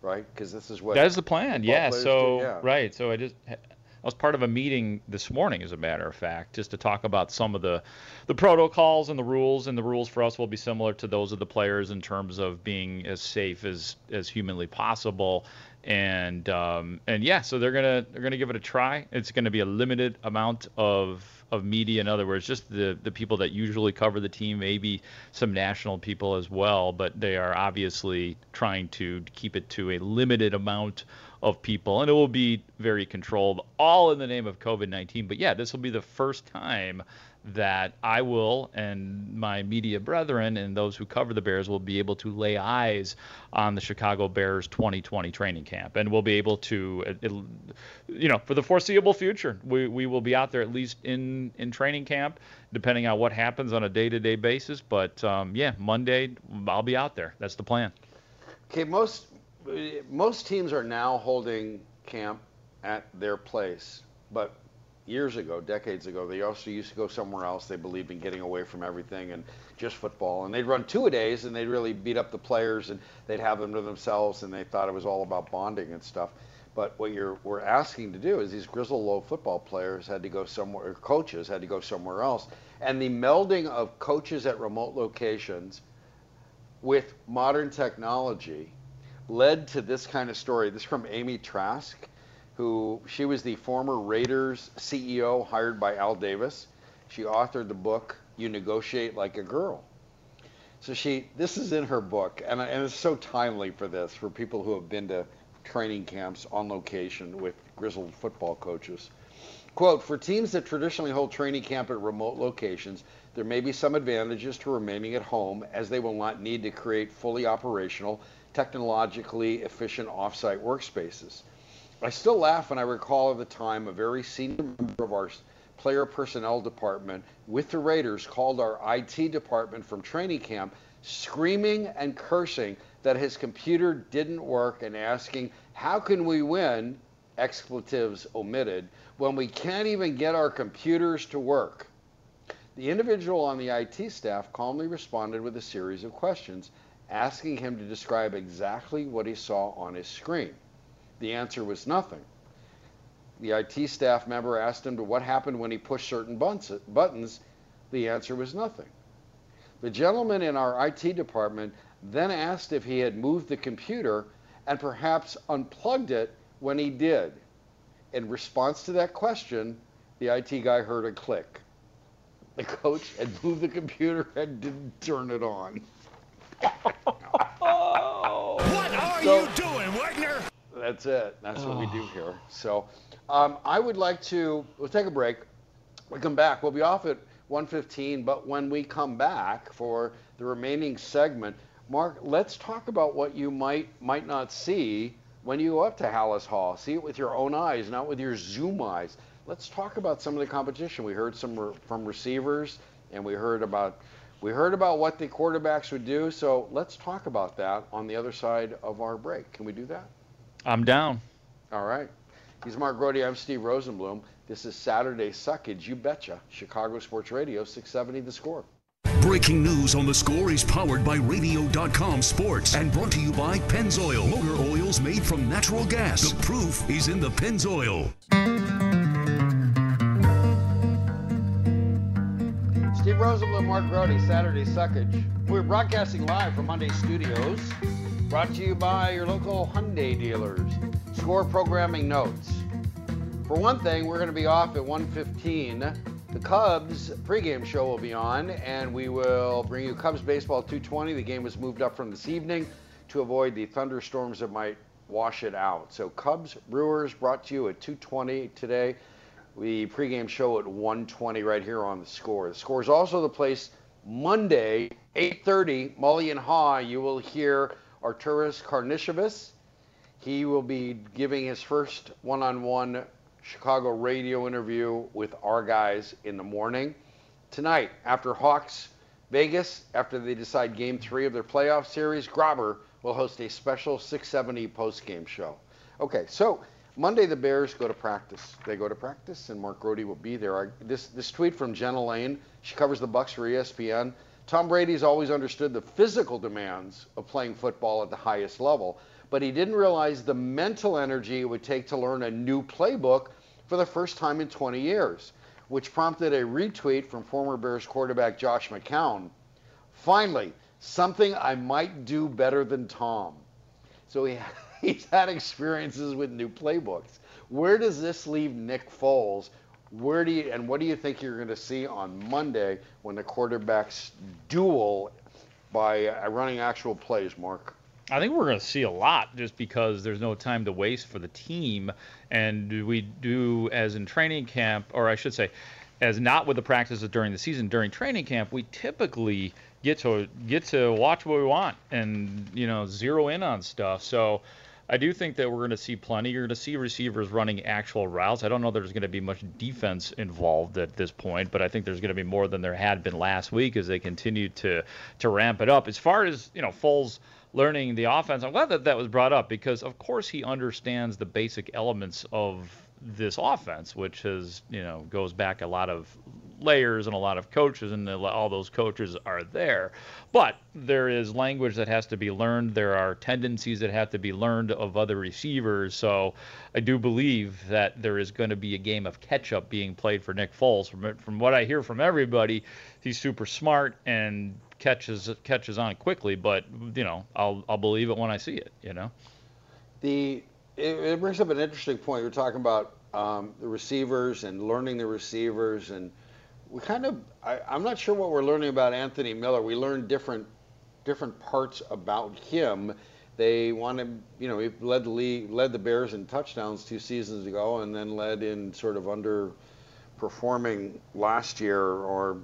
right? Because this is what That is the plan. Yeah. So do, yeah. right. So I just Was part of a meeting this morning, as a matter of fact, just to talk about some of the the protocols and the rules. And the rules for us will be similar to those of the players in terms of being as safe as as humanly possible. And um, and yeah, so they're gonna they're gonna give it a try. It's gonna be a limited amount of of media. In other words, just the the people that usually cover the team, maybe some national people as well. But they are obviously trying to keep it to a limited amount of people, and it will be very controlled, all in the name of COVID 19. But yeah, this will be the first time that I will and my media brethren and those who cover the Bears will be able to lay eyes on the Chicago Bears 2020 training camp, and we'll be able to, it, you know, for the foreseeable future, we, we will be out there at least in in training camp, depending on what happens on a day-to-day basis. But um, yeah, Monday I'll be out there. That's the plan. Okay, most most teams are now holding camp at their place, but years ago, decades ago, they also used to go somewhere else. They believed in getting away from everything and just football. And they'd run two a days and they'd really beat up the players and they'd have them to themselves and they thought it was all about bonding and stuff. But what you're we're asking to do is these Grizzle Low football players had to go somewhere, or coaches had to go somewhere else. And the melding of coaches at remote locations with modern technology led to this kind of story. This is from Amy Trask who she was the former Raiders CEO hired by Al Davis. She authored the book You Negotiate Like a Girl. So she, this is in her book, and, and it's so timely for this, for people who have been to training camps on location with grizzled football coaches. Quote, for teams that traditionally hold training camp at remote locations, there may be some advantages to remaining at home as they will not need to create fully operational, technologically efficient offsite workspaces. I still laugh when I recall at the time a very senior member of our player personnel department with the Raiders called our IT department from training camp screaming and cursing that his computer didn't work and asking, How can we win? expletives omitted, when we can't even get our computers to work. The individual on the IT staff calmly responded with a series of questions, asking him to describe exactly what he saw on his screen. The answer was nothing. The IT staff member asked him to what happened when he pushed certain buttons. The answer was nothing. The gentleman in our IT department then asked if he had moved the computer and perhaps unplugged it when he did. In response to that question, the IT guy heard a click. The coach had moved the computer and didn't turn it on. What are so, you doing, Wagner? That's it. That's oh. what we do oh. here. So um, I would like to, we'll take a break. We come back. We'll be off at 1:15, but when we come back for the remaining segment, Mark, let's talk about what you might might not see when you go up to Halas Hall. See it with your own eyes, not with your Zoom eyes. Let's talk about some of the competition. We heard some re- from receivers, and we heard about we heard about what the quarterbacks would do. So let's talk about that on the other side of our break. Can we do that? I'm down. All right. He's Mark Grote. I'm Steve Rosenbloom. This is Saturday Suckage. You betcha. Chicago Sports Radio, 670 The Score. Breaking news on the score is powered by Radio.com Sports and brought to you by Pennzoil. Motor oils made from natural gas. The proof is in the Pennzoil. Steve Rosenbloom, Mark Grote, Saturday Suckage. We're broadcasting live from Monday Studios. Brought to you by your local Hyundai dealers. Score programming notes. For one thing, we're going to be off at 1:15. The Cubs pregame show will be on, and we will bring you Cubs baseball 220. The game was moved up from this evening to avoid the thunderstorms that might wash it out. So Cubs Brewers brought to you at 220 today. The pregame show at 120 right here on the score. The score is also the place Monday, 8:30. Mully and Haugh, You will hear Arturas Karnisovas. He will be giving his first one-on-one Chicago radio interview with our guys in the morning. Tonight, after Hawks Vegas, after they decide game three of their playoff series, Grobber will host a special 670 post-game show. Okay, so Monday the Bears go to practice. They go to practice, and Mark Grote will be there. I, this this tweet from Jenna Laine, She covers the Bucs for ESPN. Tom Brady's always understood the physical demands of playing football at the highest level, but he didn't realize the mental energy it would take to learn a new playbook for the first time in 20 years, which prompted a retweet from former Bears quarterback Josh McCown. Finally, something I might do better than Tom. So he, he's had experiences with new playbooks. Where does this leave Nick Foles? Where do you and what do you think you're going to see on Monday when the quarterbacks duel by uh, running actual plays, Mark? I think we're going to see a lot just because there's no time to waste for the team. And we do, as in training camp, or I should say, as not with the practices during the season, during training camp, we typically get to get to watch what we want and you know zero in on stuff. So I do think that we're going to see plenty. You're going to see receivers running actual routes. I don't know there's going to be much defense involved at this point, but I think there's going to be more than there had been last week as they continue to to ramp it up. As far as you know, Foles learning the offense, I'm glad that that was brought up because of course he understands the basic elements of this offense, which has you know goes back a lot of layers and a lot of coaches, and all those coaches are there. But there is language that has to be learned. There are tendencies that have to be learned of other receivers. So I do believe that there is going to be a game of catch up being played for Nick Foles. From from what I hear from everybody, he's super smart and catches catches on quickly. But you know, I'll I'll believe it when I see it. You know. The it, it brings up an interesting point. You're talking about um, the receivers and learning the receivers and we kind of I, am not sure what we're learning about Anthony Miller. We learned different different parts about him. They wanted, you know, he led the league, led the Bears in touchdowns two seasons ago, and then led in sort of underperforming last year or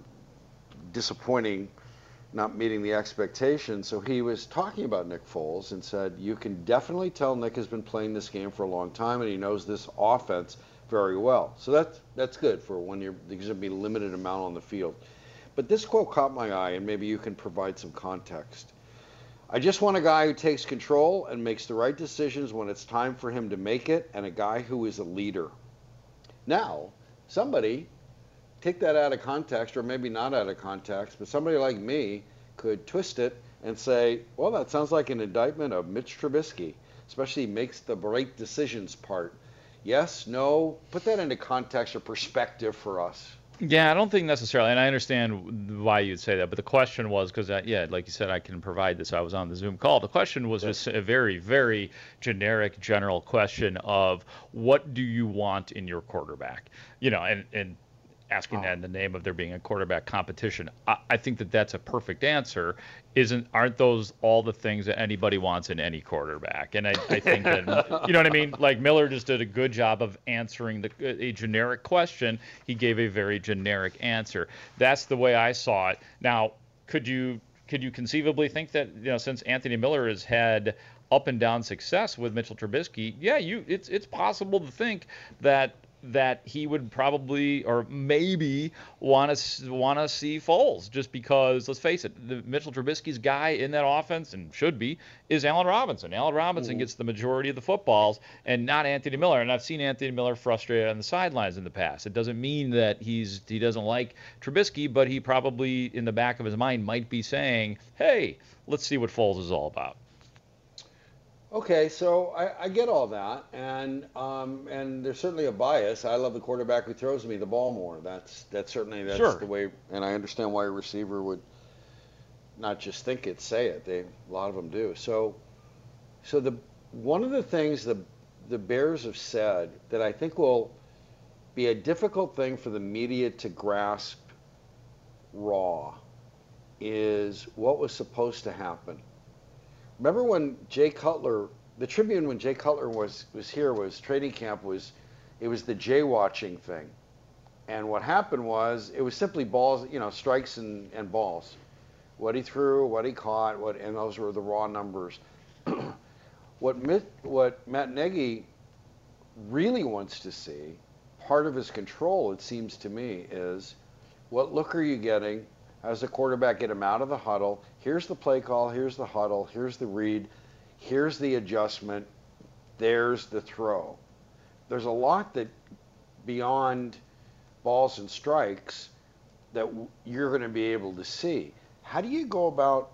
disappointing, not meeting the expectations. So he was talking about Nick Foles and said, you can definitely tell Nick has been playing this game for a long time and he knows this offense very well. So that's that's good for when you're there's going to be a limited amount on the field. But this quote caught my eye, and maybe you can provide some context. I just want a guy who takes control and makes the right decisions when it's time for him to make it, and a guy who is a leader. Now, somebody take that out of context, or maybe not out of context, but somebody like me could twist it and say, well, that sounds like an indictment of Mitch Trubisky, especially makes the right decisions part. Yes, no. Put that into context or perspective for us. Yeah, I don't think necessarily, and I understand why you'd say that, but the question was because, uh, yeah, like you said, I can provide this. I was on the Zoom call. The question was just a very, very generic, general question of what do you want in your quarterback? You know, and and asking that in the name of there being a quarterback competition. I, I, think that that's a perfect answer. Isn't aren't those all the things that anybody wants in any quarterback? And I, I think that you know what I mean. Like Miller just did a good job of answering the, a generic question. He gave a very generic answer. That's the way I saw it. Now, could you could you conceivably think that you know since Anthony Miller has had up and down success with Mitchell Trubisky, yeah, you it's it's possible to think that that he would probably or maybe want to want to see Foles just because let's face it, the Mitchell Trubisky's guy in that offense and should be is Allen Robinson. Allen Robinson mm-hmm. gets the majority of the footballs and not Anthony Miller. And I've seen Anthony Miller frustrated on the sidelines in the past. It doesn't mean that he's he doesn't like Trubisky, but he probably in the back of his mind might be saying, "Hey, let's see what Foles is all about." Okay, so I, I get all that, and um, and there's certainly a bias. I love the quarterback who throws me the ball more. That's that's certainly that's sure. the way, and I understand why a receiver would not just think it, say it. They a lot of them do. So, so the one of the things the the Bears have said that I think will be a difficult thing for the media to grasp raw is what was supposed to happen remember when Jay Cutler, the Tribune, when Jay Cutler was was here, was training camp was, it was the Jay watching thing, and what happened was it was simply balls, you know, strikes and, and balls, what he threw, what he caught, what, and those were the raw numbers. what what Matt Nagy really wants to see, part of his control, it seems to me, is what look are you getting? As a quarterback, get him out of the huddle. Here's the play call. Here's the huddle. Here's the read. Here's the adjustment. There's the throw. There's a lot that beyond balls and strikes that you're going to be able to see. How do you go about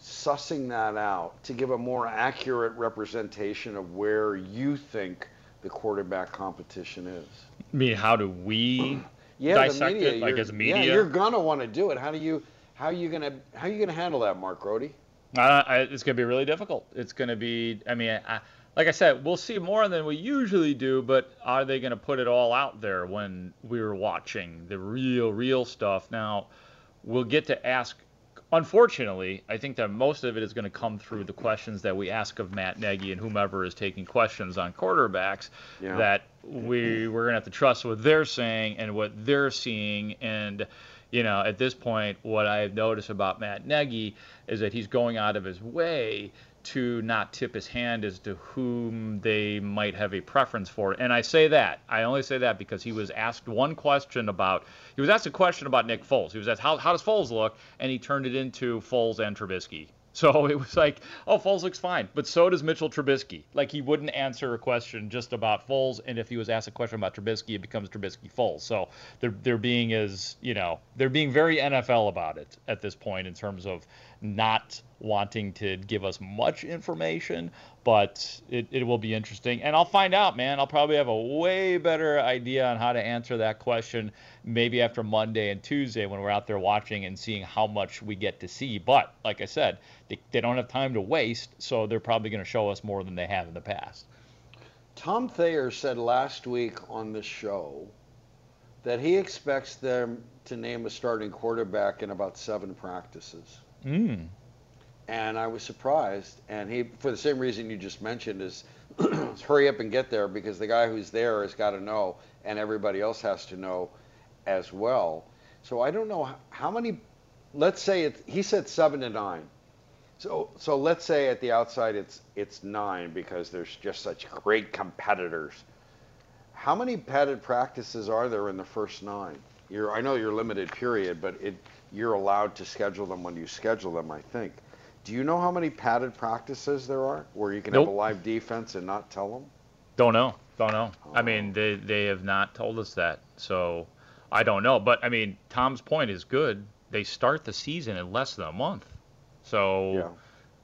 sussing that out to give a more accurate representation of where you think the quarterback competition is. I mean, how do we Yeah, dissect the media. it? Like as media? Yeah, you're gonna want to do it. How do you? How are you gonna? How are you gonna handle that, Mark Grote? Uh, I, it's going to be really difficult. It's going to be, I mean, I, like I said, we'll see more than we usually do, but are they going to put it all out there when we're watching the real, real stuff? Now, we'll get to ask. Unfortunately, I think that most of it is going to come through the questions that we ask of Matt Nagy and whomever is taking questions on quarterbacks. Yeah. That we we're to have to trust what they're saying and what they're seeing and you know, at this point, what I've noticed about Matt Nagy is that he's going out of his way to not tip his hand as to whom they might have a preference for. And I say that, I only say that because he was asked one question about, he was asked a question about Nick Foles. He was asked, how, how does Foles look? And he turned it into Foles and Trubisky. So it was like, oh, Foles looks fine, but so does Mitchell Trubisky. Like he wouldn't answer a question just about Foles, and if he was asked a question about Trubisky, it becomes Trubisky Foles. So they're they're being as you know they're being very NFL about it at this point in terms of not wanting to give us much information, but it, it will be interesting. And I'll find out, man. I'll probably have a way better idea on how to answer that question maybe after Monday and Tuesday when we're out there watching and seeing how much we get to see. But like I said, they, they don't have time to waste, so they're probably going to show us more than they have in the past. Tom Thayer said last week on the show that he expects them to name a starting quarterback in about seven practices. Mm. And I was surprised. And he, for the same reason you just mentioned, is hurry up and get there because the guy who's there has got to know, and everybody else has to know as well. So I don't know how many. Let's say it, he said seven to nine. So so let's say at the outside it's it's nine because there's just such great competitors. How many padded practices are there in the first nine? You're I know you're limited period, but it you're allowed to schedule them when you schedule them. I think. Do you know how many padded practices there are where you can have a live defense and not tell them? Don't know. Don't know. I oh. mean, they they have not told us that, so I don't know. But I mean, Tom's point is good. They start the season in less than a month, so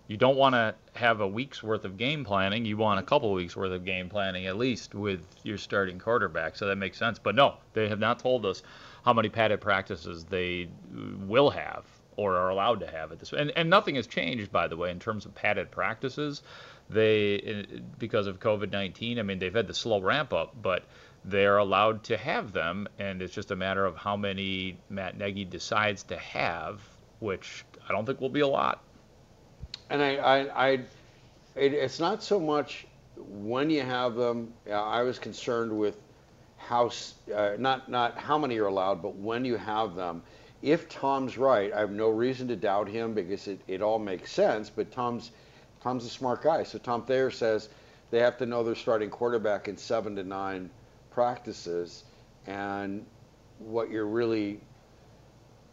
you don't want to have a week's worth of game planning. You want a couple weeks worth of game planning at least with your starting quarterback. So that makes sense. But no, they have not told us how many padded practices they will have or are allowed to have at this. And and nothing has changed, by the way, in terms of padded practices. They because of COVID-19. I mean, they've had the slow ramp up, but they're allowed to have them, and it's just a matter of how many Matt Nagy decides to have, which I don't think will be a lot. And I, I, I it, it's not so much when you have them. I was concerned with how, uh, not not how many are allowed, but when you have them. If Tom's right, I have no reason to doubt him because it, it all makes sense. But Tom's Tom's a smart guy. So Tom Thayer says they have to know their starting quarterback in seven to nine practices, and what you're really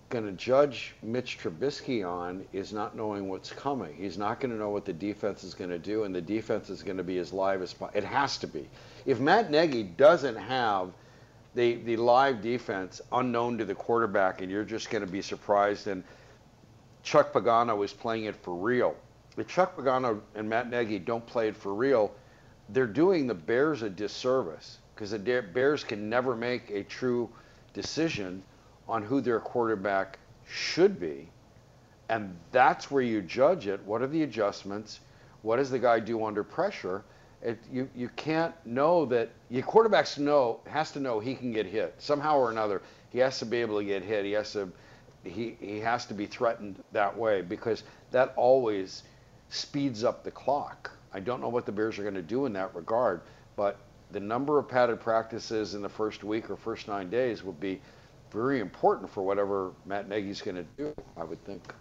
going to judge Mitch Trubisky on is not knowing what's coming. He's not going to know what the defense is going to do, and the defense is going to be as live as po- it has to be. If Matt Nagy doesn't have the the live defense unknown to the quarterback, and you're just going to be surprised, and Chuck Pagano is playing it for real. If Chuck Pagano and Matt Nagy don't play it for real, they're doing the Bears a disservice because the Bears can never make a true decision on who their quarterback should be. And that's where you judge it. What are the adjustments? What does the guy do under pressure? It, you, you can't know that your quarterbacks know has to know he can get hit somehow or another. He has to be able to get hit. He has to he, he has to be threatened that way because that always speeds up the clock. I don't know what the Bears are going to do in that regard, but the number of padded practices in the first week or first nine days will be very important for whatever Matt Nagy's going to do, I would think.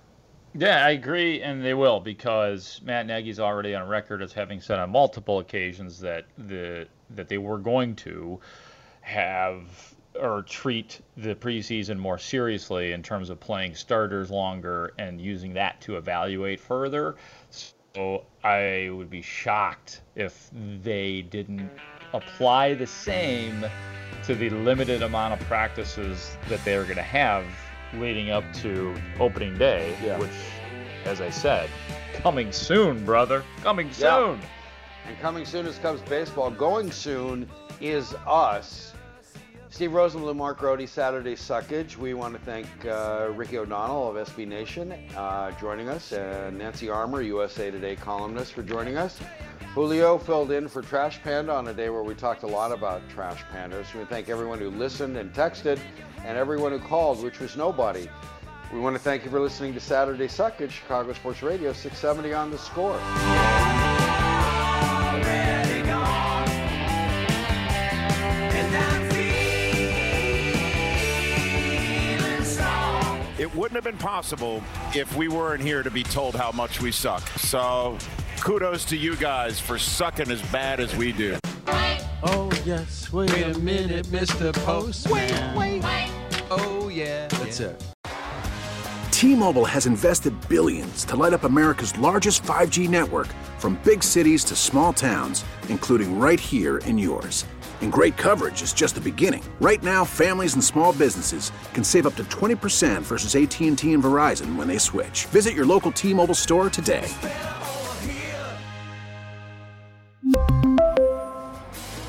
Yeah, I agree, and they will because Matt Nagy's already on record as having said on multiple occasions that the that they were going to have or treat the preseason more seriously in terms of playing starters longer and using that to evaluate further. So I would be shocked if they didn't apply the same to the limited amount of practices that they're going to have leading up to opening day, which, as I said, coming soon, brother, coming Yeah. soon. And coming soon is Cubs baseball. Going soon is us. Steve Rosenbloom, Mark Grote, Saturday Suckage. We want to thank uh, Ricky O'Donnell of SB Nation uh, joining us, and Nancy Armour, USA Today columnist, for joining us. Julio filled in for Trash Panda on a day where we talked a lot about Trash Pandas. We thank everyone who listened and texted, and everyone who called, which was nobody. We want to thank you for listening to Saturday Suckage, Chicago Sports Radio, 670 on the score. It wouldn't have been possible if we weren't here to be told how much we suck. So kudos to you guys for sucking as bad as we do. Oh, yes. Wait, Wait a a minute, Mr. Postman. Wait, wait. Oh, yeah. That's it. T-Mobile has invested billions to light up America's largest 5G network from big cities to small towns, including right here in yours. And great coverage is just the beginning. Right now, families and small businesses can save up to 20% versus AT&T and Verizon when they switch. Visit your local T-Mobile store today.